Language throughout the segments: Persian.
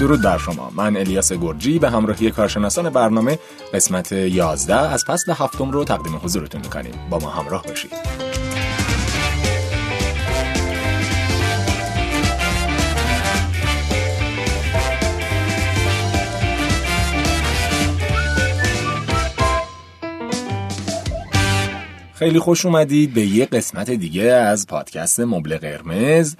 درود بر شما. من الیاس گرجی به همراهی کارشناسان برنامه قسمت 11 از فصل هفتم رو تقدیم حضورتون می‌کنیم. با ما همراه باشید. خیلی خوش اومدید به یه قسمت دیگه از پادکست مبل قرمز.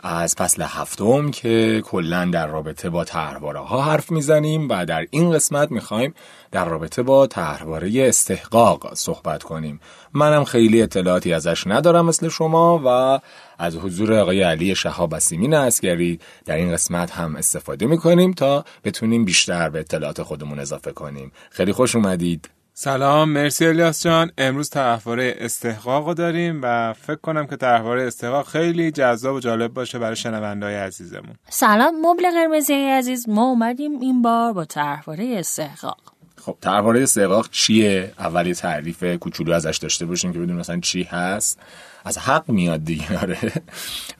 از فصل هفتم که کلا در رابطه با تحرواره ها حرف می‌زنیم و در این قسمت می‌خوایم در رابطه با تحرواره استحقاق صحبت کنیم. منم خیلی اطلاعاتی ازش ندارم مثل شما و از حضور آقای علی شهاب اسیمین اسکری در این قسمت هم استفاده می‌کنیم تا بتونیم بیشتر به اطلاعات خودمون اضافه کنیم. خیلی خوش اومدید. سلام مرسی الیاس جان. امروز طرحواره استحقاق رو داریم و فکر کنم که طرحواره استحقاق خیلی جذاب و جالب باشه برای شنوندهای عزیزمون. سلام مبل قرمزی عزیز ما اومدیم این بار با طرحواره استحقاق. خب طرحواره استحقاق چیه اولی تعریف کوچولو ازش داشته باشیم که بدون مثلا چی هست. از حق میاد دیگه آره.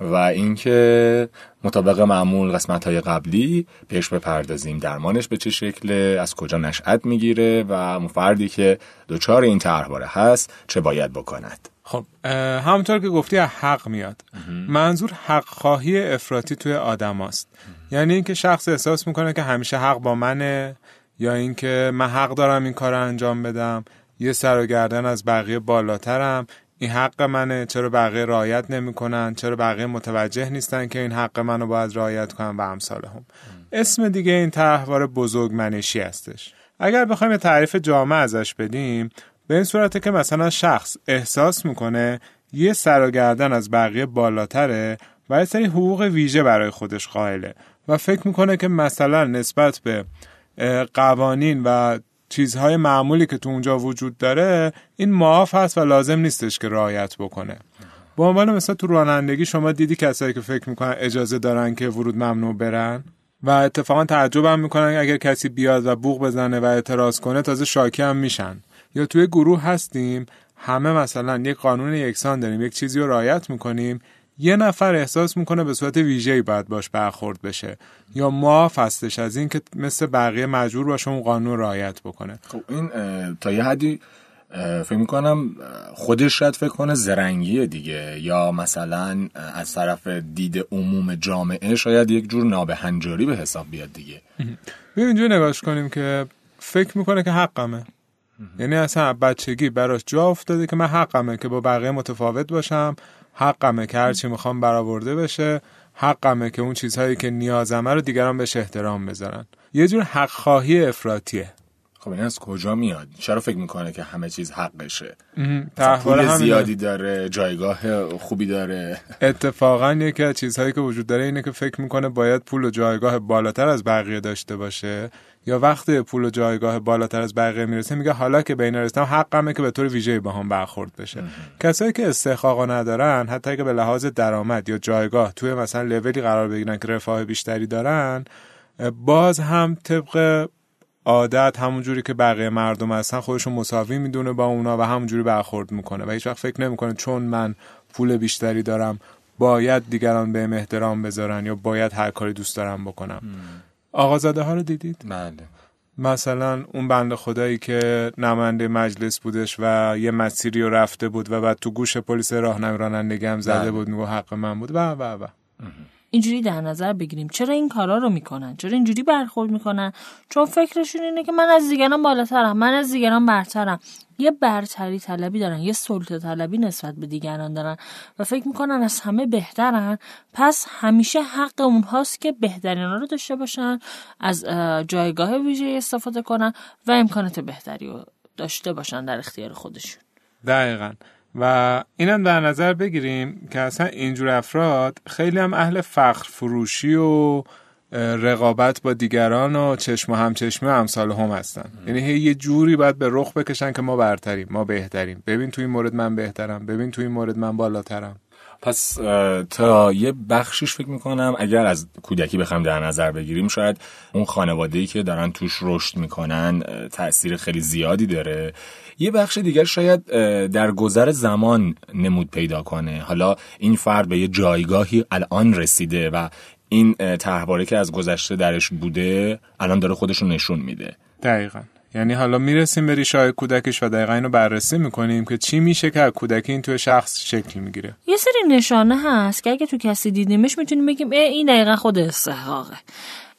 و اینکه مطابق معمول قسمت های قبلی پیش بپردازیم درمانش به چه شکله از کجا نشأت می‌گیره و فردی که دچار این طرحواره هست چه باید بکند. خب همونطور که گفتی حق میاد. منظور حق خواهی افراطی توی آدم است. یعنی اینکه شخص احساس می‌کنه که همیشه حق با منه یا اینکه من حق دارم این کار رو انجام بدم یه سر و گردن از بقیه بالاترم. این حق منه چرا بقیه رعایت نمی‌کنن؟ چرا بقیه متوجه نیستن که این حق منو باید رعایت کنن و امثال هم اسم دیگه این تحوار بزرگ منشی هستش. اگر بخوایم تعریف جامع ازش بدیم به این صورته که مثلا شخص احساس می‌کنه یه سر و گردن از بقیه بالاتره و یه سری حقوق ویژه برای خودش قائله و فکر می‌کنه که مثلا نسبت به قوانین و چیزهای معمولی که تو اونجا وجود داره این معاف هست و لازم نیستش که رعایت بکنه. به عنوان مثلا تو رانندگی شما دیدی کسایی که فکر می‌کنن اجازه دارن که ورود ممنوع برن؟ و اتفاقا تعجب هم می‌کنن اگر کسی بیاد و بوغ بزنه و اعتراض کنه تازه شاکی هم میشن. یا توی گروه هستیم همه مثلا یک قانون یکسان داریم یک چیزی رو رعایت می‌کنیم یه نفر احساس می‌کنه به صورت ویژه‌ای باید باش برخورد بشه. یا ما هستش از این که مثل بقیه مجبور باشه اون قانون رعایت بکنه. خب این تا یه حدی فکر می‌کنم خودش شاید فکر کنه زرنگیه دیگه. یا مثلا از طرف دید عموم جامعه شاید یک جور نابهنجاری به حساب بیاد دیگه. بیا اینجور نگاش کنیم که فکر می‌کنه که حقمه. یعنی اصلا بچگی براش جا افتاده که من حقمه که با بقیه متفاوت باشم. حقمه که هرچی می‌خوام برآورده بشه حقمه که اون چیزهایی که نیازمه رو دیگران بهش احترام بذارن. یه جور حق خواهی افراطیه. خب این از کجا میاد؟ چرا فکر می‌کنه که همه چیز حقشه. پول زیادی داره جایگاه خوبی داره. اتفاقا یکی از چیزهایی که وجود داره اینه که فکر می‌کنه باید پول و جایگاه بالاتر از بقیه داشته باشه. یا وقتی پول و جایگاه بالاتر از بقیه می‌رسه میگه حالا که بین رسیدم حقمه که به طور ویژه‌ای با هم برخورد بشه. کسایی که استحقاق ندارن حتی که به لحاظ درآمد یا جایگاه توی مثلا لولی قرار بگیرن که رفاه بیشتری دارن باز هم طبق عادت همونجوری که بقیه مردم هستن خودشون مساوی می‌دونه با اونا و همونجوری برخورد می‌کنه و هیچ وقت فکر نمی‌کنه چون من پول بیشتری دارم باید دیگران به احترام بذارن یا باید هر کاری دوست دارم بکنم. آقازاده ها رو دیدید؟ بله. مثلا اون بند خدایی که نماینده مجلس بودش و یه مسیری رو رفته بود و بعد تو گوش پلیس راهنمایی رانندگی هم زده بله. بود میگو حق من بود. و و و. اینجوری در نظر بگیریم. چرا این کارا رو می‌کنن؟ چرا اینجوری برخورد می‌کنن؟ چون فکرشون اینه که من از دیگران بالاترم من از دیگران برترم. یه برتری طلبی دارن یه سلطه طلبی نسبت به دیگران دارن و فکر می‌کنن از همه بهترن. پس همیشه حق اونهاست که بهترین رو داشته باشن از جایگاه ویژه استفاده کنن و امکانات بهتری رو داشته باشن در اختیار خودشون. دقیقا. و اینم در نظر بگیریم که اصلا اینجور افراد خیلی هم اهل فخر فروشی و رقابت با دیگران و چشم و همچشمی و امثال هم هستن. یعنی یه جوری باید به رخ بکشن که ما برتریم ما بهتریم. ببین توی این مورد من بهترم ببین توی این مورد من بالاترم. پس تا یه بخشیش فکر می‌کنم اگر از کودکی بخوایم در نظر بگیریم شاید اون خانواده که دارن توش رشد می‌کنن تاثیر خیلی زیادی داره. یه بخش دیگر شاید در گذر زمان نمود پیدا کنه. حالا این فرد به یه جایگاهی الان رسیده و این تحواره که از گذشته درش بوده الان داره خودش رو نشون میده. دقیقا. یعنی حالا می‌رسیم به ریشه کودکش و دقیقا اینو بررسی می‌کنیم که چی میشه که کودکی این توی شخص شکل می‌گیره. یه سری نشانه هست که اگه تو کسی دیدیمش می‌تونیم بگیم این دقیقا خود استحقاقه.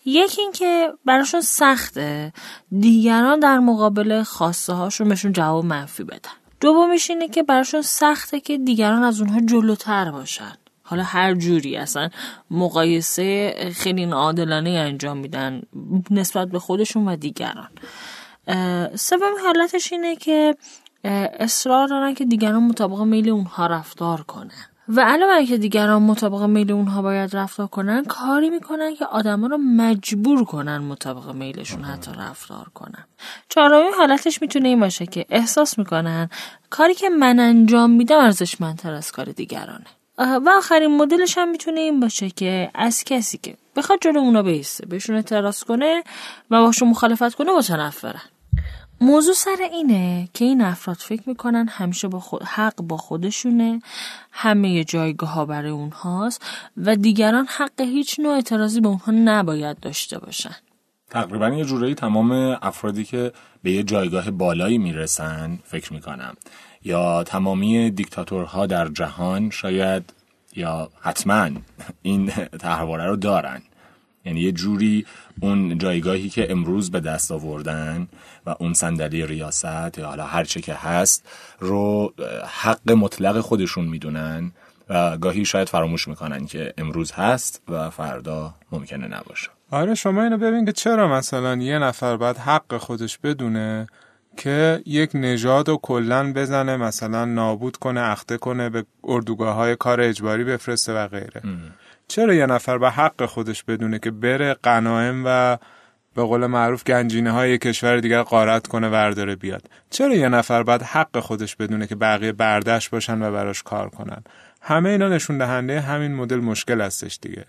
یکی این که براشون سخته دیگران در مقابل خواسته هاشون بهشون جواب منفی بدن. دومیش اینه که براشون سخته که دیگران از اونها جلوتر باشن. حالا هر جوری اصلا مقایسه خیلی ناعادلانه انجام میدن نسبت به خودشون و دیگران. سوم حالتش اینه که اصرار دارن که دیگران مطابق میل اونها رفتار کنن. و علاوه که دیگران مطابق میل اونها باید رفتار کنن کاری می‌کنن که آدما رو مجبور کنن مطابق میلشون حتی رفتار کنن. چهارمین حالتش می‌تونه این باشه که احساس می‌کنن کاری که من انجام میدم ارزشمندتر از کار دیگرانه. و آخرین مدلش هم می‌تونه این باشه که از کسی که بخواد جلو اونا بیسته بهشون اعتراض کنه و باشون مخالفت کنه متنفرن. موضوع سر اینه که این افراد فکر می‌کنن همیشه با خود حق با خودشونه همه جایگاه ها برای اونهاست و دیگران حق هیچ نوع اعتراضی به اونها نباید داشته باشن. تقریبا یه جورایی تمام افرادی که به یه جایگاه بالایی می‌رسن فکر می‌کنم. یا تمامی دیکتاتورها در جهان شاید یا حتما این تحواره رو دارن. یعنی یه جوری اون جایگاهی که امروز به دست آوردن و اون صندلی ریاست یا حالا هر چه که هست رو حق مطلق خودشون می‌دونن و گاهی شاید فراموش می‌کنن که امروز هست و فردا ممکنه نباشه. آره شما اینو ببین که چرا مثلا یه نفر باید حق خودش بدونه که یک نژاد و کلا بزنه مثلا نابود کنه اخته کنه به اردوگاه های کار اجباری بفرسته و غیره. چرا یه نفر به حق خودش بدونه که بره قنایم و به قول معروف گنجینه های کشور دیگر قارت کنه ورداره بیاد؟ چرا یه نفر باید حق خودش بدونه که بقیه بردش باشن و براش کار کنن؟ همه اینا نشون دهنده همین مدل مشکل هستش دیگه.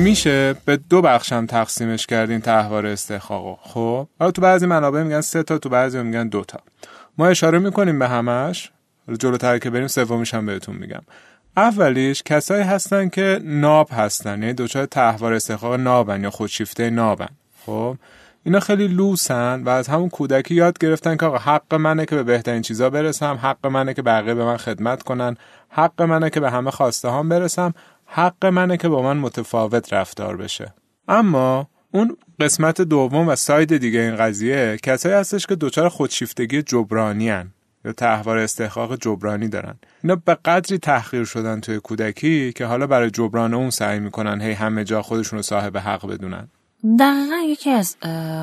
میشه به دو بخشم تقسیمش کردین تحوار استحقاقو خب؟ حالا تو بعضی منابع میگن سه تا تو بعضی میگن دو تا. ما اشاره می‌کنیم به همش. جلوتر که بریم سومیش هم بهتون میگم. اولیش کسایی هستن که ناب هستن یعنی دوچار تحوار استحقاق نابن یا خودشیفته نابن. خب؟ اینا خیلی لوسن و از همون کودکی یاد گرفتن که آقا حق منه که به بهترین چیزا برسم حق منه که بقیه به من خدمت کنن حق منه که به همه خواسته هم برسم. حق منه که با من متفاوت رفتار بشه اما اون قسمت دوم و ساید دیگه این قضیه کسایی هستش که دچار خودشیفتگی جبرانی هن. یا تحوار استحقاق جبرانی دارن اینا به قدری تحقیر شدن توی کودکی که حالا برای جبران اون سعی می‌کنن هی همه جا خودشون رو صاحب حق بدونن دقیقا یکی از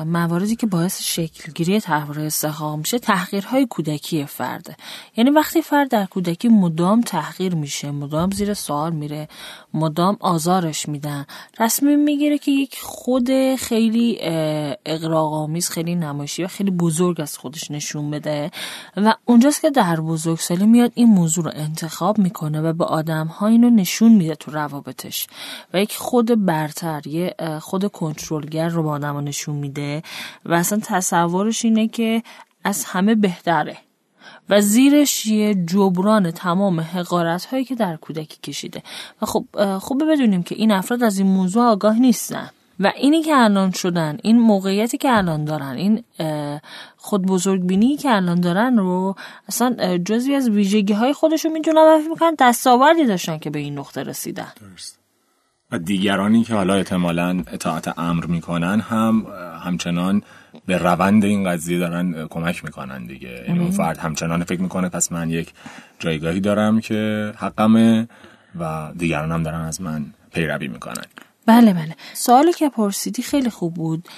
مواردی که باعث شکلگیری تحوار استحقاق میشه تحقیرهای کودکی فرده یعنی وقتی فرد در کودکی مدام تحقیر میشه مدام زیر سوال میره مدام آزارش میدن رسمی می‌گیره که یک خود خیلی اقراقامیز خیلی نمایشی و خیلی بزرگ از خودش نشون بده و اونجاست که در بزرگسالی میاد این موضوع رو انتخاب می‌کنه و به آدم ها اینو نشون میده تو روابطش. و یک خود برتر یه خود کنترلگر رو به آدم نشون میده و اصلا تصورش اینه که از همه بهتره و زیرش یه جبران تمام حقارت هایی که در کودکی کشیده. و خب خوبه بدونیم که این افراد از این موضوع آگاه نیستن. و اینی که الان شدن این موقعیتی که الان دارن این خود بزرگ بینی که الان دارن رو اصلا جزوی از ویژگی های خودشون می‌تونن و می‌کنن دستاوردی داشتن که به این نقطه رسیدن. درست. و دیگرانی که حالا احتمالا اطاعت امر می‌کنن هم همچنان به روند این قضیه دارن کمک می‌کنن دیگه. یعنی اون فرد همچنان فکر می‌کنه پس من یک جایگاهی دارم که حقمه و دیگران هم دارن از من پیروی می‌کنن. بله بله. سوالی که پرسیدی خیلی خوب بود.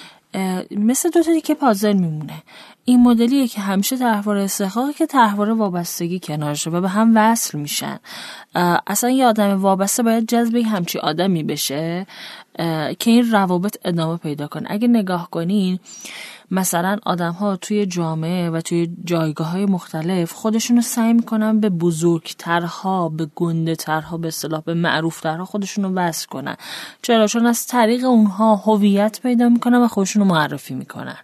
مثل دو تا دیگه پازل میمونه. این مدلیه که همیشه تحوار استحقاقی که تحوار وابستگی کنارشه و به هم وصل میشن. اصلا یه آدم وابسته باید جذب همچی آدمی بشه که این روابط ادامه پیدا کنه. اگه نگاه کنین مثلا آدم ها توی جامعه و توی جایگاه های مختلف خودشون رو سعی می‌کنن به بزرگترها به گنده ترها به صلاح به معروفترها خودشون رو وصل کنن. چرا؟ چون از طریق اونها هویت پیدا می‌کنن و خودشون رو معرفی می‌کنن.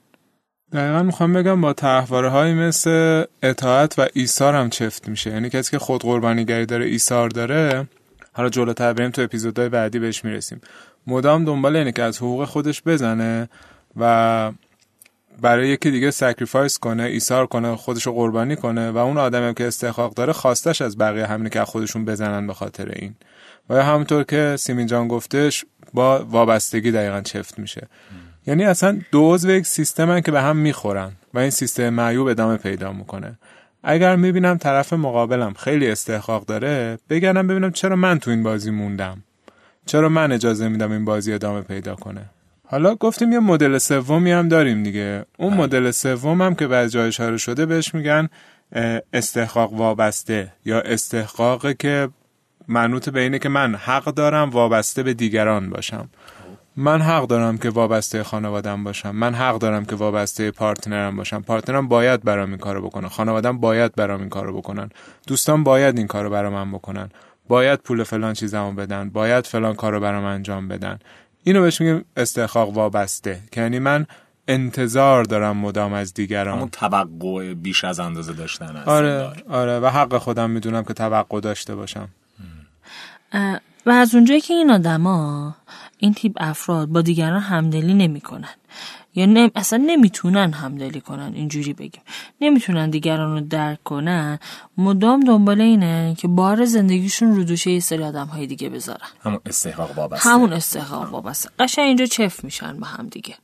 دقیقا می‌خوام بگم با طرحواره های مثل اطاعت و ایثار هم چفت میشه. یعنی کسی که خود قربانیگری داره ایثار داره حالا جلوتر بریم تو اپیزودهای بعدی بهش می‌رسیم. مدام دنبال اینه که از حقوق خودش بزنه و برای یکی دیگه sacrifice کنه ایثار کنه خودشو قربانی کنه و اون آدمی که استحقاق داره خواستش از بقیه همینه که خودشون بزنن به خاطر این. و همونطور که سیمین جان گفتش با وابستگی دقیقا چفت میشه. یعنی اصلا دو عضو یک سیستم که به هم می‌خورن و این سیستم معیوب ادامه پیدا می‌کنه. اگر می‌بینم طرف مقابلم خیلی استحقاق داره بگردم ببینم چرا من تو این بازی موندم. چرا من اجازه میدم این بازی ادامه پیدا کنه. حالا گفتیم یه مدل سومی هم داریم دیگه. اون بله. مدل سوم هم که بعد جای اشاره شده بهش میگن استحقاق وابسته یا استحقاق که منوط به اینه که من حق دارم وابسته به دیگران باشم. من حق دارم که وابسته خانوادم باشم. من حق دارم که وابسته partner م باشم. partner م باید برام این کارو بکنه. خانوادم باید برام این کارو بکنن. دوستان باید این کارو برام من بکنن. باید پول فلان چیزمو بدن. باید فلان کارو برام انجام بدن. اینو بهش میگیم استحقاق وابسته. که یعنی من انتظار دارم مدام از دیگران. همون توقع بیش از اندازه داشتن آره آره. و حق خودم می‌دونم که توقع داشته باشم. و از اونجایی که این آدما این تیپ افراد با دیگران همدلی نمی‌کنن. یا نم... اصلا نمی‌تونن همدلی کنن اینجوری بگیم. نمی‌تونن دیگران رو درک کنن. مدام دنبال اینه که بار زندگیشون رو دوشه یه سری آدم های دیگه بذارن. همون استحقاق وابسته. همون استحقاق وابسته. قشنگ اینجا چف میشن با هم دیگه.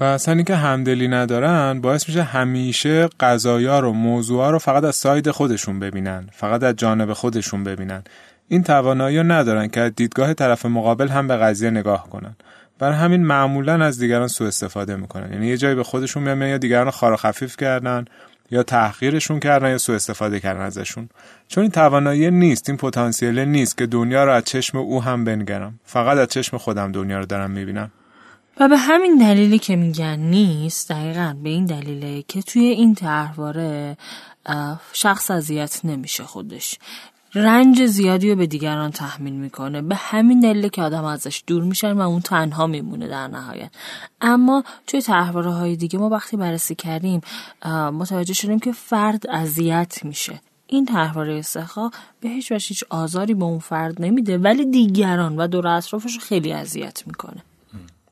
و اصلا که همدلی ندارن باعث میشه همیشه قضایا رو موضوعا رو فقط از ساید خودشون ببینن فقط از جانب خودشون ببینن. این توانایی رو ندارن که دیدگاه طرف مقابل هم به قضیه نگاه کنن. برای همین معمولا از دیگران سوء استفاده می‌کنن. یعنی یه جایی به خودشون میان یا دیگران خار خفیف کردن یا تحقیرشون کردن یا سوء استفاده کردن ازشون. چون این توانایی نیست این پتانسیل نیست که دنیا رو از چشم او هم بنگرم. فقط از چشم خودم دنیا رو دارم می‌بینم. و به همین دلیلی که میگن نیست دقیقا به این دلیله که توی این طرحواره شخص اذیت نمیشه خودش. رنج زیادی رو به دیگران تحمیل می‌کنه. به همین دلیل که آدم ازش دور میشن و اون تنها میمونه در نهایت. اما توی تحواره های دیگه ما وقتی بررسی کردیم متوجه شدیم که فرد اذیت میشه. این تحواره استخا به هیچ وجه هیچ آزاری به اون فرد نمیده ولی دیگران و دور اطرافش خیلی اذیت می‌کنه.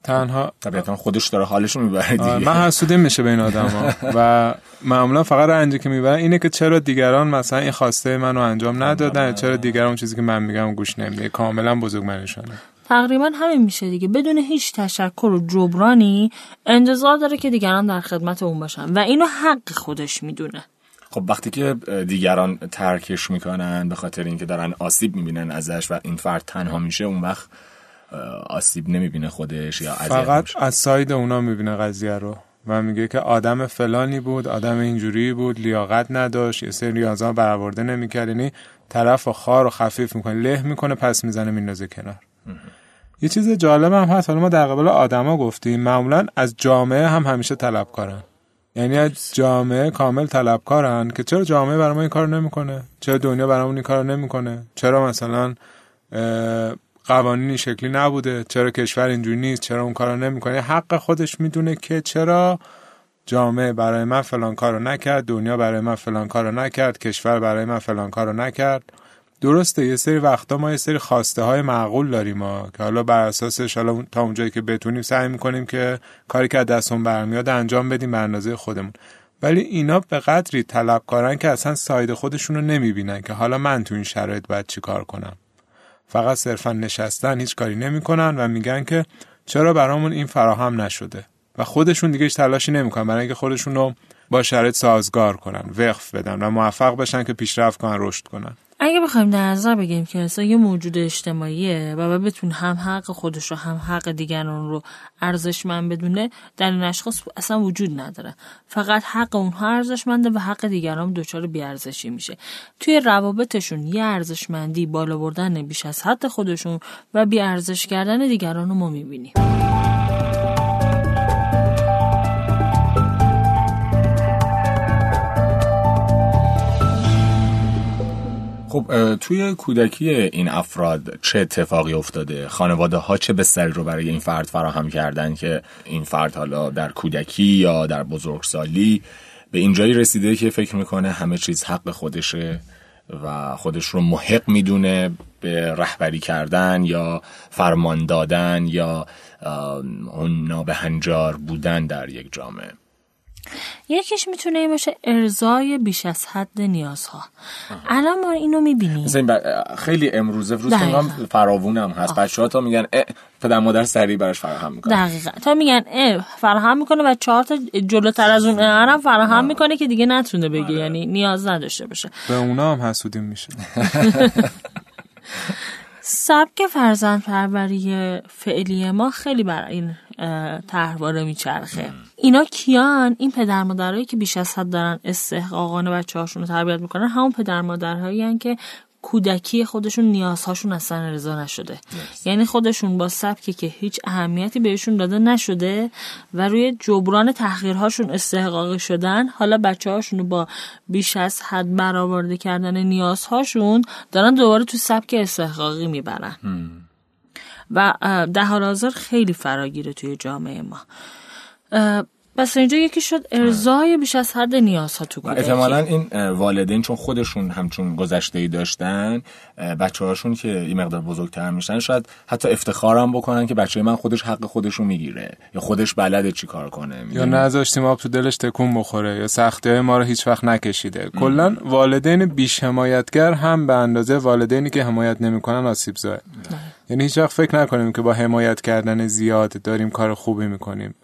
تنها طبیعتا خودش داره حالش رو می‌بره دیگه. من حسودی میشه بین آدم ها و معمولا فقط رنجی که می‌برن اینه که چرا دیگران مثلا این خواسته منو انجام ندادن چرا دیگران چیزی که من میگم گوش نمیده. کاملا بزرگ منشانه تقریبا همین میشه دیگه. بدون هیچ تشکر و جبرانی انتظار داره که دیگران در خدمت اون باشن. و اینو حق خودش می‌دونه. خب وقتی که دیگران ترکش می‌کنن به خاطر اینکه دارن آسیب می‌بینن ازش و این فرد تنها میشه اون وقت آسیب نمی‌بینه خودش یا فقط از ساید اونا می‌بینه قضیه رو و میگه که آدم فلانی بود آدم اینجوری بود لیاقت نداشت یه سری نیازها برآورده نمی‌کرد. یعنی طرف و خار و خفیف می‌کنه له می‌کنه پس می‌زنه میندازه کنار. یه چیز جالب هم هست. حالا ما در قبال آدما گفتیم معمولا از جامعه هم همیشه طلبکارن. یعنی از جامعه کامل طلبکارن که چرا جامعه برای ما این کار نمی‌کنه؟ چرا دنیا برامون این کار نمی‌کنه؟ چرا مثلا قوانینی شکلی نبوده. چرا کشور اینجوری نیست؟ چرا اون کارو نمی‌کنه؟ حق خودش می‌دونه که چرا جامعه برای من فلان کارو نکرد دنیا برای من فلان کارو نکرد کشور برای من فلان کارو نکرد. درسته یه سری وقتا ما یه سری خواسته های معقول داریم ما که حالا بر اساسش حالا تا اونجایی که بتونیم سعی می‌کنیم که کاری که دستمون برمیاد انجام بدیم به اندازه خودمون. ولی اینا به قدری طلبکارن که اصلا ساید خودشون رو نمی‌بینن که حالا من تو این شرایط باید چیکار کنم. فقط صرفا نشستن هیچ کاری نمی‌کنن و میگن که چرا برامون این فراهم نشده و خودشون دیگه هیچ تلاشی نمی‌کنن برای اینکه خودشون رو با شرایط سازگار کنن وقف بدن و موفق بشن که پیشرفت کنن رشد کنن. اگه بخوایم در نظر بگیریم که انسان یه موجود اجتماعیه و بتون هم حق خودش رو هم حق دیگران رو ارزشمند بدونه در این اشخاص اصلا وجود نداره. فقط حق اونها ارزشمنده و حق دیگران دچار بیارزشی میشه. توی روابطشون یه ارزشمندی بالا بردن بیش از حد خودشون و بیارزش کردن دیگران رو ما می‌بینیم. خب توی کودکی این افراد چه اتفاقی افتاده؟ خانواده ها چه بستری رو برای این فرد فراهم کردن که این فرد حالا در کودکی یا در بزرگسالی به اینجایی رسیده که فکر می‌کنه همه چیز حق خودشه و خودش رو محق می‌دونه به رهبری کردن یا فرمان دادن یا اون نابهنجار بودن در یک جامعه. یکیش می‌تونه این باشه ارزای بیش از حد نیازها. الان ما اینو می‌بینیم. خیلی امروزه روز کنگام فراوون هم هست. بچه ها تا میگن پدر مادر سریع براش فراهم می‌کنه دقیقا. تا میگن فراهم می‌کنه و چهار تا جلوتر از اون هم فراهم می‌کنه که دیگه نتونه بگه. آره. یعنی نیاز نداشته باشه. به اونا هم حسودیم میشه. سبک فرزند پروری فعلی ما خیلی بر این طرحواره میچرخه. اینا کیان؟ این پدر مادرهایی که بیش از حد دارن استحقاقانه بچه هاشون رو تربیت می‌کنن همون پدر مادرهایی که کودکی خودشون نیازهاشون اصلا ارضا نشده. یعنی خودشون با سبکی که هیچ اهمیتی بهشون داده نشده و روی جبران تحقیرهاشون استحقاقی شدن حالا بچه هاشون رو با بیش از حد برآورده کردن نیازهاشون دارن دوباره تو سبک استحقاقی می‌برن. و در حال حاضر خیلی فراگیره توی جامعه ما. پس اینجا یکی شد ارزای بیش از حد نیازها تو کودکی احتمالا این والدین چون خودشون همچون گذشته ای داشتن بچه هاشون که این مقدار بزرگتر میشن شاید حتی افتخارم بکنن که بچه من خودش حق خودشو می‌گیره. یا خودش بلده چی کار کنه یا نذاشتیم آب تو دلش تکون بخوره یا سختی های ما رو هیچ وقت نکشیده. کلا والدین بیش حمایتگر هم به اندازه والدینی که حمایت نمی‌کنن آسیب زای یعنی هیچ وقت فکر نکنیم که با حمایت کردن زیاد داریم کار خوبی می‌کنیم.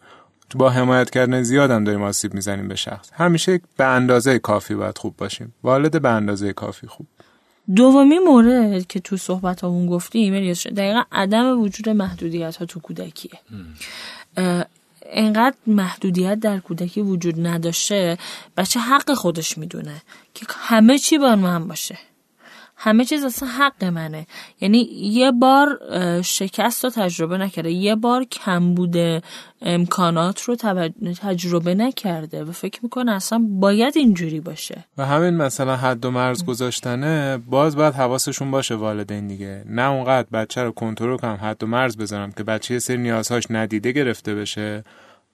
تو با حمایت کردن زیادم داریم آسیب می‌زنیم به شخص. همیشه به اندازه کافی باید خوب باشیم. والد به اندازه کافی خوب. دومی مورد که تو صحبت همون گفتیم دقیقا عدم وجود محدودیت ها تو کودکیه. انقدر محدودیت در کودکی وجود نداشته بچه حق خودش می‌دونه که همه چی با من باشه. همه چیز اصلا حق منه. یعنی یه بار شکست رو تجربه نکرده. یه بار کم بوده امکانات رو تجربه نکرده و فکر می‌کنه اصلا باید اینجوری باشه. و همین مثلا حد و مرز گذاشتنه باز باید حواسشون باشه والدین دیگه. نه اونقدر بچه رو کنترل کنم حد و مرز بذارم که بچه یه سری نیازهاش ندیده گرفته بشه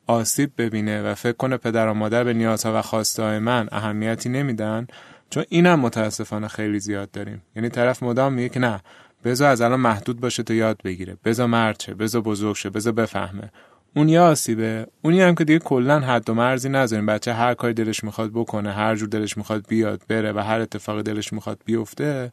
آسیب ببینه و فکر کنه پدر و مادر به نیازها و خواسته من اهمیتی نمیدن. چون اینم متاسفانه خیلی زیاد داریم. یعنی طرف مدام میگه که نه بذار از الان محدود باشه تا یاد بگیره. بذار مرچه بذار بزرگ شه بذار بفهمه. اون یا آسیبه. اونی هم که دیگه کلا حد و مرزی نذاریم. بچه هر کاری دلش می‌خواد بکنه هر جور دلش می‌خواد بیاد بره و هر اتفاقی دلش می‌خواد بیفته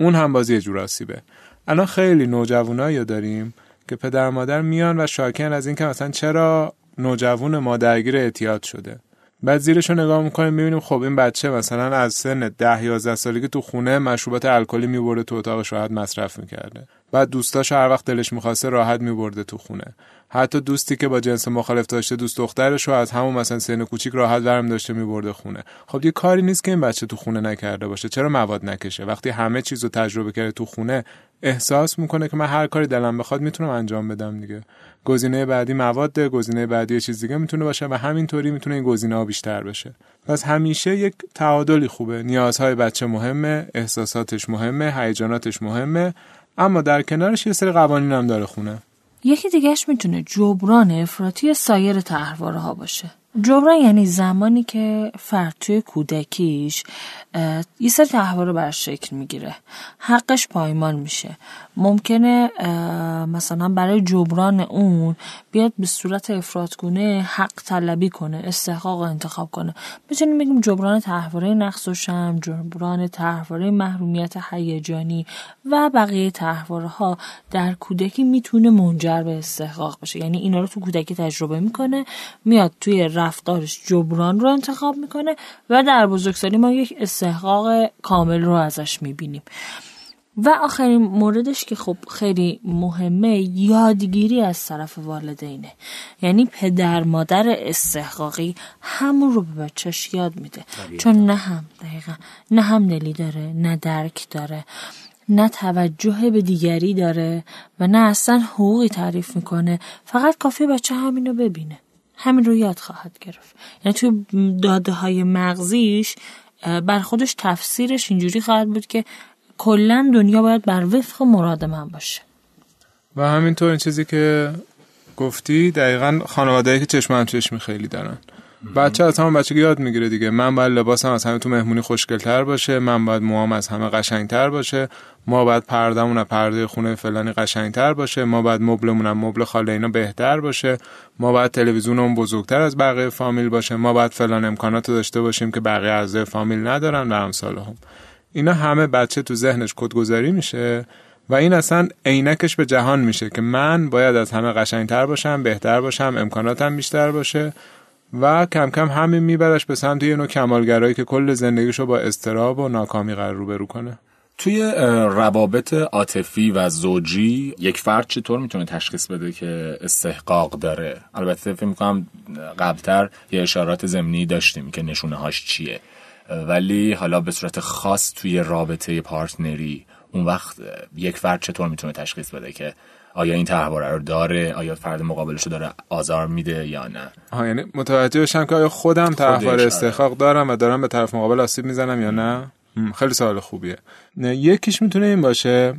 اون هم بازی یه جور آسیبه. الان خیلی نوجوانایی داریم که پدر مادر میان و شاکن از اینکه مثلا چرا نوجوان ما درگیر اعتیاد شده. بعد زیرش رو نگاه می‌کنیم می‌بینیم خب این بچه مثلا از سن ده یازده سالگی تو خونه مشروبات الکلی میبرده تو اتاقش راحت مصرف می‌کرده. بعد دوستاش هر وقت دلش می‌خواسته راحت میبرده تو خونه. حتی دوستی که با جنس مخالف داشته دوست دخترش رو از همون مثلا سن کوچیک راحت ورم داشته میبرده خونه. خب یه کاری نیست که این بچه تو خونه نکرده باشه. چرا مواد نکشه؟ وقتی همه چیز رو تجربه کرده تو خونه احساس می‌کنه که من هر کاری دلم بخواد می‌تونم انجام بدم دیگه. گزینه بعدی مواد گزینه بعدی یه چیز دیگه می‌تونه باشه و همینطوری می‌تونه این گزینه ها بیشتر بشه. پس همیشه یک تعادلی خوبه. نیازهای بچه مهمه احساساتش مهمه هیجاناتش مهمه. اما در کنارش یه سری قوانین هم داره خونه. یکی دیگهش می‌تونه جبران افراطی سایر تحواره باشه. جبران یعنی زمانی که فرد توی کودکیش یه سر تحوار بر شکل می‌گیره. حقش پایمان میشه. ممکنه مثلا برای جبران اون بیاد به صورت افرادگونه حق طلبی کنه استحقاق انتخاب کنه. می‌تونیم بگیم جبران تحواره نقص و شم جبران تحواره محرومیت هیجانی و بقیه تحواره ها در کودکی می‌تونه منجر به استحقاق بشه. یعنی اینا رو تو کودکی تجربه می‌کنه میاد توی رفتارش جبران رو انتخاب می‌کنه و در بزرگسالی ما یک استحقاق کامل رو ازش می‌بینیم. و آخرین موردش که خب خیلی مهمه یادگیری از طرف والدینه. یعنی پدر مادر استحقاقی همون رو به بچهش یاد میده. چون نه هم دقیقا. نه هم نلی داره نه درک داره نه توجه به دیگری داره و نه اصلا حقوقی تعریف می‌کنه. فقط کافی بچه همینو ببینه. همین رو یاد خواهد گرفت. یعنی توی داده های مغزیش بر خودش تفسیرش اینجوری خواهد بود که کلا دنیا باید بر وفق مراد من باشه. و همینطور این چیزی که گفتی دقیقا خانواده که چشم هم چشمی خیلی دارن. بچه از همون بچگی یاد می‌گیره دیگه. من باید لباسم از همه تو مهمونی خوشگلتر باشه من باید موام از همه قشنگتر باشه ما باید پردمون پرده خونه فلانی قشنگتر باشه ما باید مبلمون مبل خاله اینا بهتر باشه ما باید تلویزیونمون بزرگتر از بقیه فامیل باشه ما باید فلان امکانات داشته باشیم که بقیه اعضای فامیل ندارن و امثال هم اینا همه بچه تو ذهنش کدگذاری میشه و این اصلا عینکش به جهان میشه که من باید از همه قشنگتر باشم بهتر باشم امکاناتم بیشتر باشه. و کم کم همین میبرش به سمت یه نوع کمالگرایی که کل زندگیشو با استراب و ناکامی قرار روبرو کنه. توی روابط عاطفی و زوجی یک فرد چطور می‌تونه تشخیص بده که استحقاق داره؟ البته فکر می‌کنم قبلتر یه اشارات زمینی داشتیم که نشونه هاش چیه. ولی حالا به صورت خاص توی رابطه پارتنری اون وقت یک فرد چطور می‌تونه تشخیص بده که آیا این تحواره رو داره؟ آیا فرد مقابلش رو داره آزار میده یا نه؟ ها یعنی متوجه بشم که آیا خودم تحوار آره. استحقاق دارم و دارم به طرف مقابل آسیب می‌زنم یا نه؟ خیلی سوال خوبیه. نه یکیش می‌تونه این باشه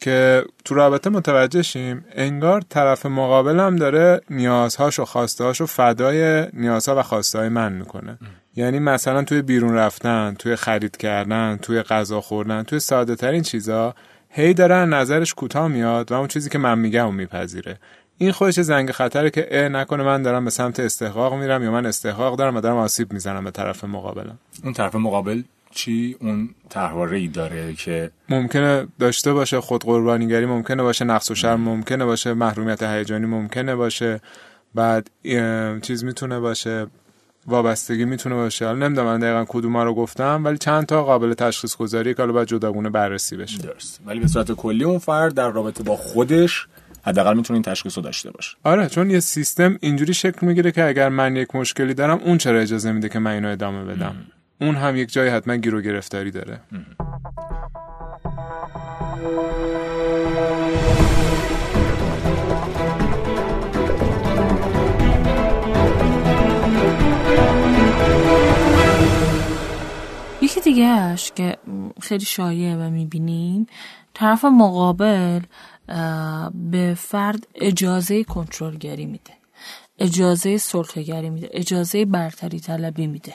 که تو رابطه متوجه شیم انگار طرف مقابلم داره نیازهاش و خواسته و فدای نیازها و خواسته های من می‌کنه. یعنی مثلا توی بیرون رفتن توی خرید کردن توی غذا خوردن توی ساده ترین چیزا هی داره نظرش کوتاه میاد و اون چیزی که من میگم اون میپذیره. این خودش زنگ خطره که اه نکنه من دارم به سمت استحقاق میرم یا من استحقاق دارم و دارم آسیب می‌زنم به طرف مقابلم. اون طرف مقابل چی؟ اون تحواره ای داره که ممکنه داشته باشه خود قربانیگری ممکنه باشه نقص و شرم ممکنه باشه محرومیت هیجانی ممکنه باشه بعد چیز می‌تونه باشه. وابستگی می‌تونه باشه. حالا نمی‌دونم من دقیقا کدوم رو گفتم ولی چند تا قابل تشخیص گذاری که حالا باید جداگونه بررسی بشه. درست. ولی به صورت کلی اون فرد در رابطه با خودش حداقل می‌تونه این تشخیص رو داشته باشه. آره چون یه سیستم اینجوری شکل می‌گیره که اگر من یک مشکلی دارم اون چرا اجازه میده که من اینو ادامه بدم؟ اون هم یک جای حتما گیر و گرفتاری داره. یکی دیگهش که خیلی شایعه و می‌بینیم طرف مقابل به فرد اجازه کنترلگری میده. اجازه سلطهگری میده. اجازه برتری طلبی میده.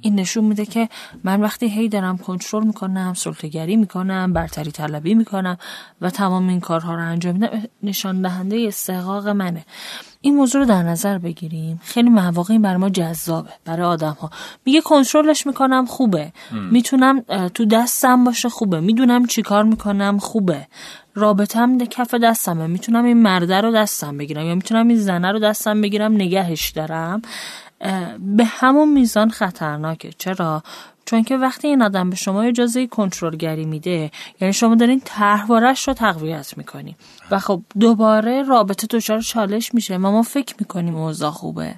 این نشون میده که من وقتی هی دارم کنترل می‌کنم سلطهگری می‌کنم برتری طلبی می‌کنم و تمام این کارها رو انجام میدم. نشان دهنده استحقاق منه. این موضوع رو در نظر بگیریم. خیلی مواقعی برای ما جذابه برای آدم ها میگه کنترلش می‌کنم خوبه. می‌تونم تو دستم باشه خوبه. می‌دونم چیکار می‌کنم خوبه. رابطم کف دستمه. می‌تونم این مرده رو دستم بگیرم یا می‌تونم این زنه رو دستم بگیرم نگهش دارم. به همون میزان خطرناکه. چرا؟ چون که وقتی این آدم به شما اجازه کنترلگری میده یعنی شما دارین طرحوارش رو تقویت می‌کنی. و خب دوباره رابطه دچار چالش میشه. ما ما فکر می‌کنیم اوضاع خوبه.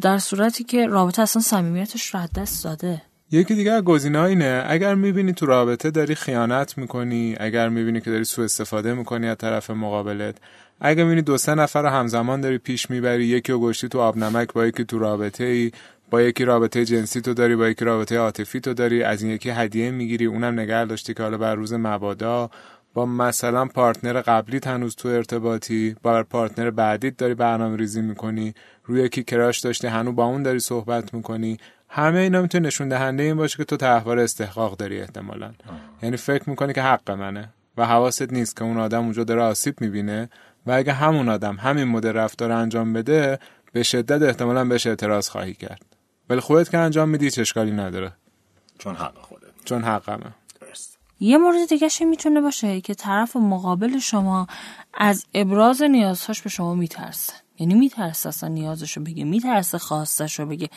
در صورتی که رابطه اصلا صمیمیتش رو دست داده. یکی دیگه گزینه اینه اگر می‌بینی تو رابطه داری خیانت می‌کنی اگر می‌بینی که داری سوء استفاده می‌کنی از طرف مقابلت اگر می‌بینی دو سه نفر رو همزمان داری پیش می‌بری یکی رو گشتی تو آب نمک با یکی تو رابطه ای با یکی رابطه جنسی تو داری با یکی رابطه عاطفی تو داری از این یکی هدیه می‌گیری اونم نگه داشتی که حالا بر روز مبادا با مثلا پارتنر قبلی هنوز تو ارتباطی با پارتنر بعدیت داری برنامه ریزی می‌کنی روی یکی کراش داشتی هنوز با اون داری صحبت می‌کنی. همه اینا می‌تونه نشون دهنده این باشه که تو تحوار استحقاق داری احتمالا. یعنی فکر می‌کنی که حق منه و حواست نیست که اون آدم اونجا داره آسیب می‌بینه و اگه همون آدم همین مدل رفتار انجام بده به شدت احتمالا بهش اعتراض خواهی کرد. ولی خودت که انجام میدی اشکالی نداره. چون حق خودت. چون حقمه. یه مورد دیگه می‌تونه باشه که طرف مقابل شما از ابراز نیازهاش به شما میترسه. یعنی میترسه اصلا نیازشو بگه میترسه خواستشو بگه.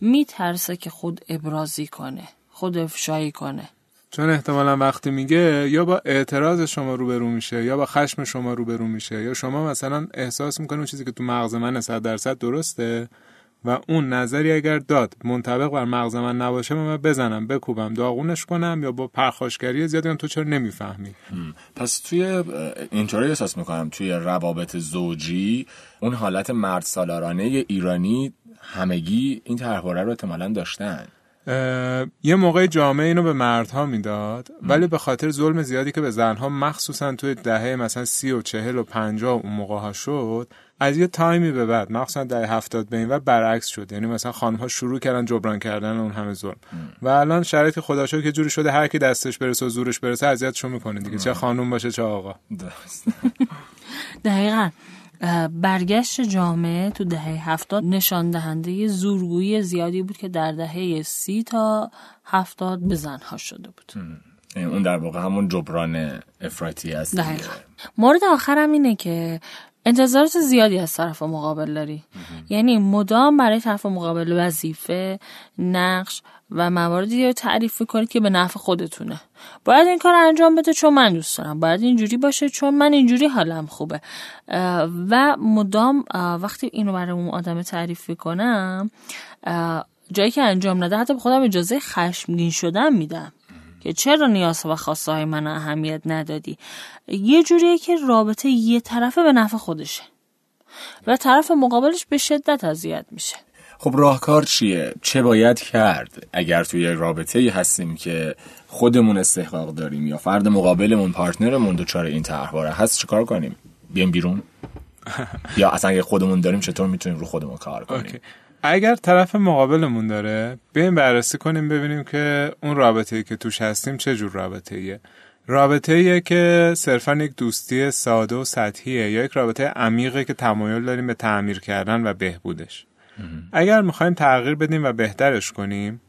میترسه که خود ابرازی کنه خود افشایی کنه. چون احتمالا وقتی میگه یا با اعتراض شما روبرو میشه یا با خشم شما روبرو میشه یا شما مثلا احساس می‌کنه اون چیزی که تو مغز من صد درصد درسته؟ و اون نظری اگر داد منطبق بر مغز من نباشه من بزنم بکوبم داغونش کنم یا با پرخاشگری زیادی تو چرا نمی‌فهمی؟ پس توی اینطوری احساس می‌کنم توی روابط زوجی اون حالت مرد سالارانه ایرانی همگی این طرحواره رو احتمالا داشتن. یه موقع جامعه اینو به مردها می‌داد ولی به خاطر ظلم زیادی که به زنها مخصوصا توی دهه مثلا سی و چهل و پنجاه اون موقع ها شد از یه تایمی به بعد مخصوصا دهه هفتاد به این و برعکس شد. یعنی مثلا خانم ها شروع کردن جبران کردن اون همه ظلم. و الان شرایط خداشو که جوری شده هر کی دستش برسه و زورش برسه اذیتشو می‌کنه دیگه. چه خانم باشه چه آقا. دقیقا. برگشت جامعه تو دهه هفتاد نشان دهنده زورگویی زیادی بود که در دهه سی تا هفتاد به زنها شده بود. اون در واقع همون جبران افراطی است مورد آخرم اینه که انتظارات زیادی از طرف مقابل داری. یعنی مدام برای طرف مقابل وظیفه نقش و مواردی رو تعریف کنید که به نفع خودتونه. باید این کار انجام بده چون من دوست دارم. باید اینجوری باشه چون من اینجوری حالم خوبه. و مدام وقتی اینو برای اون آدم تعریف کنم جایی که انجام نده حتی به خودم اجازه خشمگین شدن میدم. که چرا نیاز و خواسته های من اهمیت ندادی یه جوریه که رابطه یه طرفه به نفع خودشه و طرف مقابلش به شدت اذیت میشه خب راهکار چیه؟ چه باید کرد؟ اگر توی رابطه ای هستیم که خودمون استحقاق داریم یا فرد مقابلمون پارتنرمون دچار این طرحواره هست چیکار کنیم؟ بیم بیرون؟ یا اصلا اگه خودمون داریم چطور می‌تونیم رو خودمون کار کنیم؟ اگر طرف مقابلمون داره بیایم بررسی کنیم ببینیم که اون رابطه ای که توش هستیم چه جور رابطه ایه رابطه ایه که صرفا یک دوستی ساده و سطحیه یا یک رابطه عمیقه که تمایل داریم به تعمیر کردن و بهبودش. اگر می‌خوایم تغییر بدیم و بهترش کنیم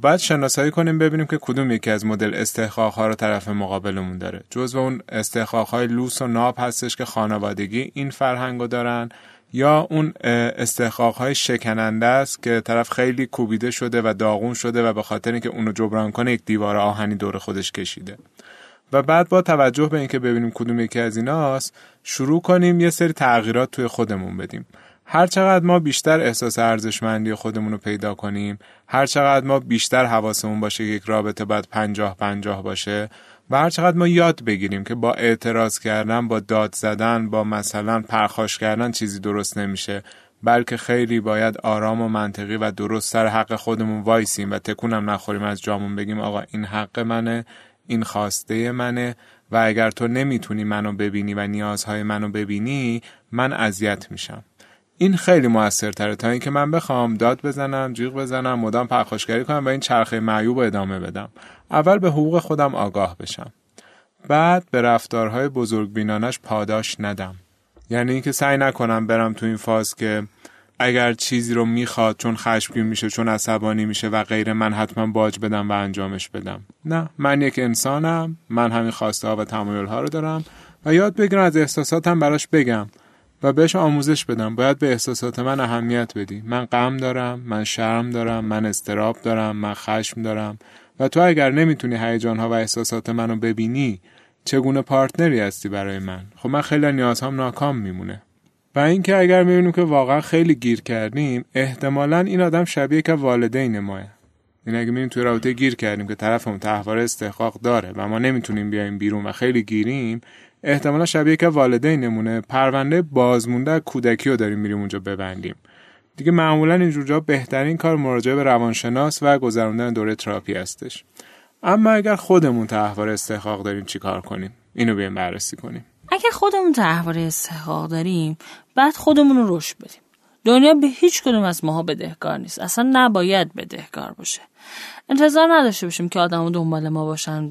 باید شناسایی کنیم ببینیم که کدوم یکی از مدل استحقاق ها رو طرف مقابلمون داره. جزو اون استحقاق های لوس و ناب هستش که خانوادگی این فرهنگو دارن یا اون استحقاق های شکننده است که طرف خیلی کوبیده شده و داغون شده و به خاطر اینکه اونو جبران کنه یک دیوار آهنی دور خودش کشیده. و بعد با توجه به اینکه ببینیم کدوم یکی از ایناست شروع کنیم یه سری تغییرات توی خودمون بدیم. هر چقدر ما بیشتر احساس ارزشمندی خودمون رو پیدا کنیم هر چقدر ما بیشتر حواسمون باشه یک رابطه باید پنجاه پنجاه باشه و هر چقدر ما یاد بگیریم که با اعتراض کردن با داد زدن با مثلا پرخاش کردن چیزی درست نمیشه. بلکه خیلی باید آرام و منطقی و درست سر حق خودمون وایسیم و تکونم نخوریم از جامون بگیم آقا این حق منه این خواسته منه و اگر تو نمی‌تونی منو ببینی و نیازهای منو ببینی من اذیت میشم. این خیلی موثرتره تا اینکه من بخوام داد بزنم جیغ بزنم مدام پرخاشگری کنم و این چرخه معیوب ادامه بدم. اول به حقوق خودم آگاه بشم. بعد به رفتارهای بزرگ بینانش پاداش ندم. یعنی اینکه سعی نکنم برم تو این فاز که اگر چیزی رو می‌خواد چون خشمگین میشه چون عصبانی میشه و غیر من حتما باج بدم و انجامش بدم. نه من یک انسانم من همین خواسته ها و تمایل ها رو دارم و یاد بگیرم از احساساتم براش بگم و بهش آموزش بدم. باید به احساسات من اهمیت بدی. من غم دارم من شرم دارم من استراب دارم من خشم دارم. و تو اگر نمی‌تونی هیجان ها و احساسات منو ببینی چگونه پارتنری هستی برای من؟ خب من خیلی نیازهام ناکام میمونه. و اینکه اگر می‌بینیم که واقعا خیلی گیر کردیم احتمالا این آدم شبیه که والدین ماه. این اگه می‌بینیم توی رابطه گیر کردیم که طرفمون تحوار استحقاق داره و ما نمی‌تونیم بیایم بیرون و خیلی گیریم احتمالا شبیه که والدینمونه. پرونده بازمونده کودکی رو داریم میریم اونجا ببندیم. دیگه معمولا اینجور جا بهترین کار مراجعه به روانشناس و گذراندن دوره تراپی هستش. اما اگر خودمون تحوار استحقاق داریم چیکار کنیم؟ اینو بیایم بررسی کنیم. اگر خودمون تحوار استحقاق داریم بعد خودمون رو رشد بدیم. دنیا به هیچ کدوم از ماها بدهکار نیست. اصلا نباید بدهکار باشه. انتظار نداشته باشیم که آدم دنبال ما باشن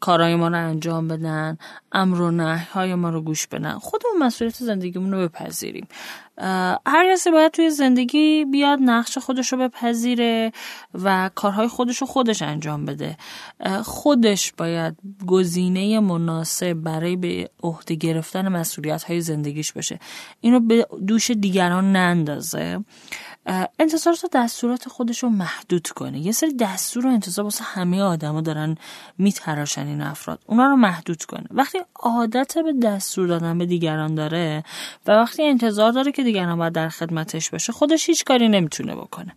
کارهای ما رو انجام بدن امر و نهی های ما رو گوش بدن. خودمون مسئولیت زندگیمون رو بپذیریم. هر کسی باید توی زندگی بیاد نقش خودش رو بپذیره و کارهای خودش رو خودش انجام بده. خودش باید گزینه مناسب برای به عهده گرفتن مسئولیت های زندگیش باشه. اینو به دوش دیگران نندازه. انتظارات و دستورات خودش رو محدود کنه. یه سری دستور و انتظار واسه همه آدما دارن میتراشن این افراد. اونا رو محدود کنه. وقتی عادت به دستور دادن به دیگران داره و وقتی انتظار داره که دیگران باید در خدمتش باشه خودش هیچ کاری نمی‌تونه بکنه.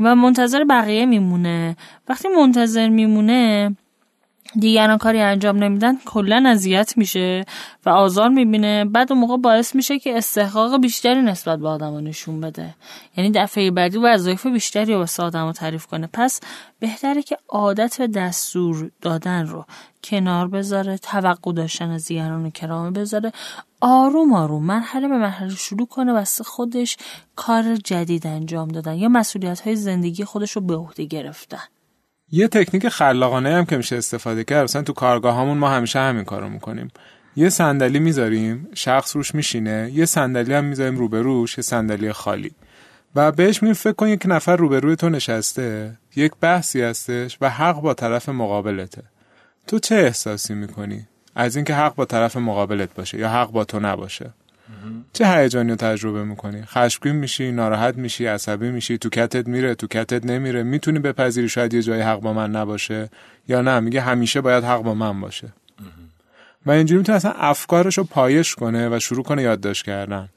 و منتظر بقیه میمونه. وقتی منتظر میمونه دیگران کاری انجام نمیدن کلا اذیت میشه و آزار می‌بینه. بعد اون موقع باعث میشه که استحقاق بیشتری نسبت به آدما نشون بده. یعنی دفعه بعدی وظایف بیشتری رو واسه آدما تعریف کنه. پس بهتره که عادت به دستور دادن رو کنار بذاره توقع داشتن از دیگران کرامه بذاره. آروم آروم مرحله به مرحله شروع کنه واسه خودش کار جدید انجام دادن یا مسئولیت های زندگی خودش رو به عهده گرفتن. یه تکنیک خلاقانه هم که میشه استفاده کرد مثلا تو کارگاه همون ما همیشه همین کارو می‌کنیم. یه صندلی می‌ذاریم شخص روش میشینه یه صندلی هم می‌ذاریم روبروش یه صندلی خالی. و بهش می فکر کن یک نفر روبروی تو نشسته یک بحثی هستش و حق با طرف مقابلته. تو چه احساسی می‌کنی؟ از اینکه حق با طرف مقابلت باشه یا حق با تو نباشه. چه هیجانی رو تجربه می‌کنی؟ خشمگین میشی ناراحت میشی عصبی میشی تو کتت میره تو کتت نمیره. می‌تونی بپذیری شاید یه جای حق با من نباشه یا نه؟ میگه همیشه باید حق با من باشه. و اینجوری می‌تونه اصلا افکارش رو پایش کنه و شروع کنه یادداشت کردن.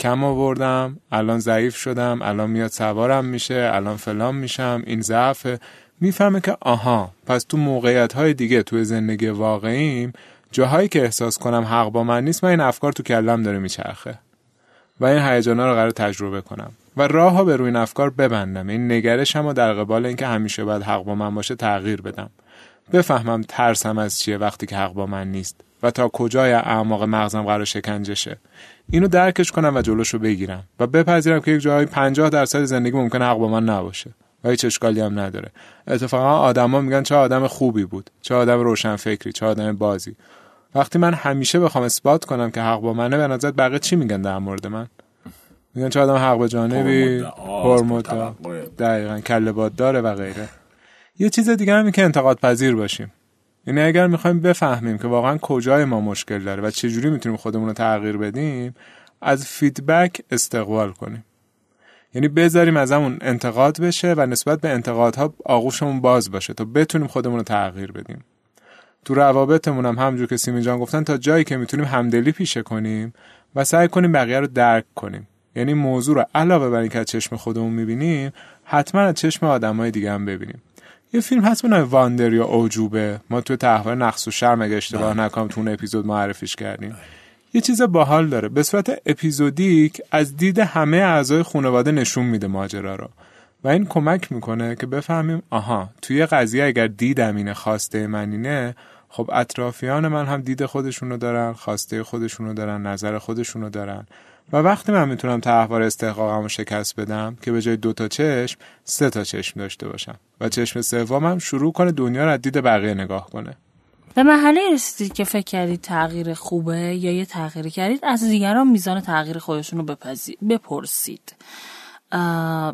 کم آوردم الان ضعیف شدم الان میاد سوارم میشه الان فلان میشم این ضعفه. می‌فهمه که آها پس تو موقعیت های دیگه توی زندگی واقعیم جاهایی که احساس کنم حق با من نیست من این افکار تو کلم داره میچرخه. و این هیجانا رو قرار تجربه کنم. و راه ها به روی این افکار ببندم. این نگرشم و در قبال اینکه همیشه باید حق با من باشه تغییر بدم. بفهمم ترسم از چیه وقتی که حق با من نیست و تا کجای اعماق مغزم قرار شکنجشه اینو درکش کنم و جلوشو بگیرم و بپذیرم که یک جایی 50 درصد زندگی ممکن حق با من نباشه. و هیچ اشکالی هم نداره. اتفاقا آدما میگن چه آدم خوبی بود چه آدم روشن فکری چه آدم بازی. وقتی من همیشه بخوام اثبات کنم که حق با منه به نظر بقیه چی میگن در مورد من؟ میگن چه آدم حق به جانبی؟ پرمدعا دقیقا کله باد داره و غیره. یه چیز دیگه هم که انتقاد پذیر باشیم. یعنی اگر می‌خوایم بفهمیم که واقعا کجای ما مشکل داره و چجوری می‌تونیم خودمون رو تغییر بدیم از فیدبک استقبال کنیم. یعنی بذاریم از همون انتقاد بشه و نسبت به انتقادها آغوشمون باز باشه تا بتونیم خودمون رو تغییر بدیم. تو روابطمون هم همجور که سیمین جان گفتن تا جایی که می‌تونیم همدلی پیشه کنیم و سعی کنیم بقیه رو درک کنیم. یعنی موضوع رو علاوه بر اینکه از چشم خودمون می‌بینیم حتما از چشم آدمای دیگه هم ببینیم. یه فیلم هست به واندر یا اوجوبه. ما تو تحوار نقص و شرم اگه اشتباه بله. نکنم تو اون اپیزود معرفیش کردیم. یه چیز باحال داره. به صورت اپیزودیک از دید همه اعضای خانواده نشون میده ماجرا رو. و این کمک می‌کنه که بفهمیم آها توی قضیه اگر دیدم اینه خواسته من اینه خب اطرافیان من هم دید خودشونو دارن خواسته خودشونو دارن نظر خودشونو دارن. و وقتی من می‌تونم تحوار استحقاقم رو شکست بدم که به جای دو تا چشم سه تا چشم داشته باشم. و چشم سومم شروع کنه دنیا رو از دید بقیه نگاه کنه. به محله رسیدید که فکر کردید تغییر خوبه یا یه تغییر کردید از دیگران میزان تغییر خودشون رو بپرسید.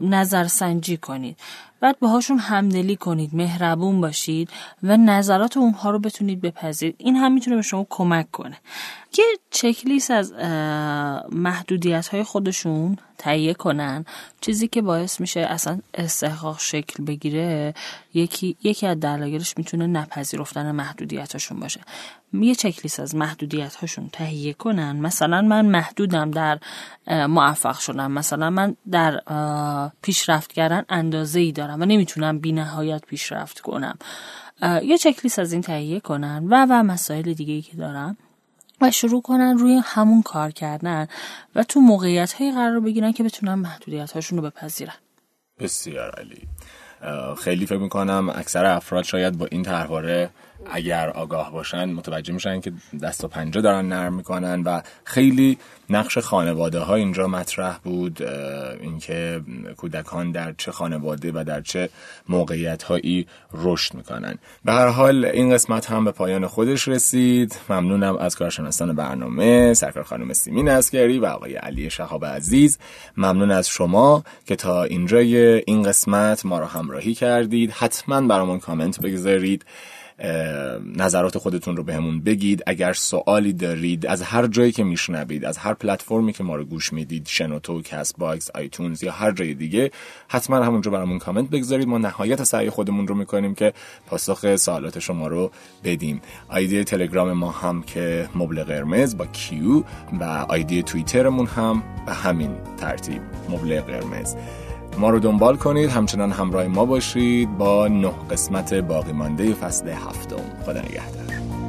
نظر سنجی کنید. بعد باهاشون همدلی کنید مهربون باشید و نظرات اونها رو بتونید بپذیرید. این هم می‌تونه به شما کمک کنه. یه چکلیس از محدودیت های خودشون تهیه کنن. چیزی که باعث میشه اصلا استحقاق شکل بگیره یکی یکی از دلایلش می‌تونه نپذیرفتن محدودیتاشون باشه. یه چکلیس از محدودیت هاشون تهیه کنن. مثلا من محدودم در موفق شدم. مثلا من در پیشرفت کردن اندازه ای دارم و نمی‌تونم بی نهایت پیشرفت کنم. یه چکلیس از این تهیه کنن و و مسائل دیگه ای که دارم. و شروع کنن روی همون کار کردن و تو موقعیت هایی قرار بگیرن که بتونن محدودیت هاشون رو بپذیرن. بسیار علی خیلی فکر می‌کنم اکثر افراد شاید با این طرحواره اگر آگاه باشن متوجه میشن که دست و پنجه دارن نرم می‌کنن و خیلی نقش خانواده ها اینجا مطرح بود اینکه کودکان در چه خانواده و در چه موقعیت هایی رشد می‌کنن. به هر حال این قسمت هم به پایان خودش رسید. ممنونم از کارشناسان برنامه سرکار خانم سیمین اسکری و آقای علی شهاب عزیز. ممنون از شما که تا اینجای این قسمت ما رو همراهی کردید. حتما برامون کامنت بگذارید. نظرات خودتون رو بهمون بگید. اگر سوالی دارید از هر جایی که میشنوید از هر پلتفرمی که ما رو گوش می‌دید شنوتو Castbox iTunes یا هر جای دیگه حتما همونجا برامون کامنت بگذارید. ما نهایت سعی خودمون رو می‌کنیم که پاسخ سوالات شما رو بدیم. آیدی تلگرام ما هم که مبل قرمز با Q و آیدی توییترمون هم به همین ترتیب. مبل قرمز. ما رو دنبال کنید. همچنان همراه ما باشید با نه قسمت باقی مانده فصل هفتم. خدا نگهدار.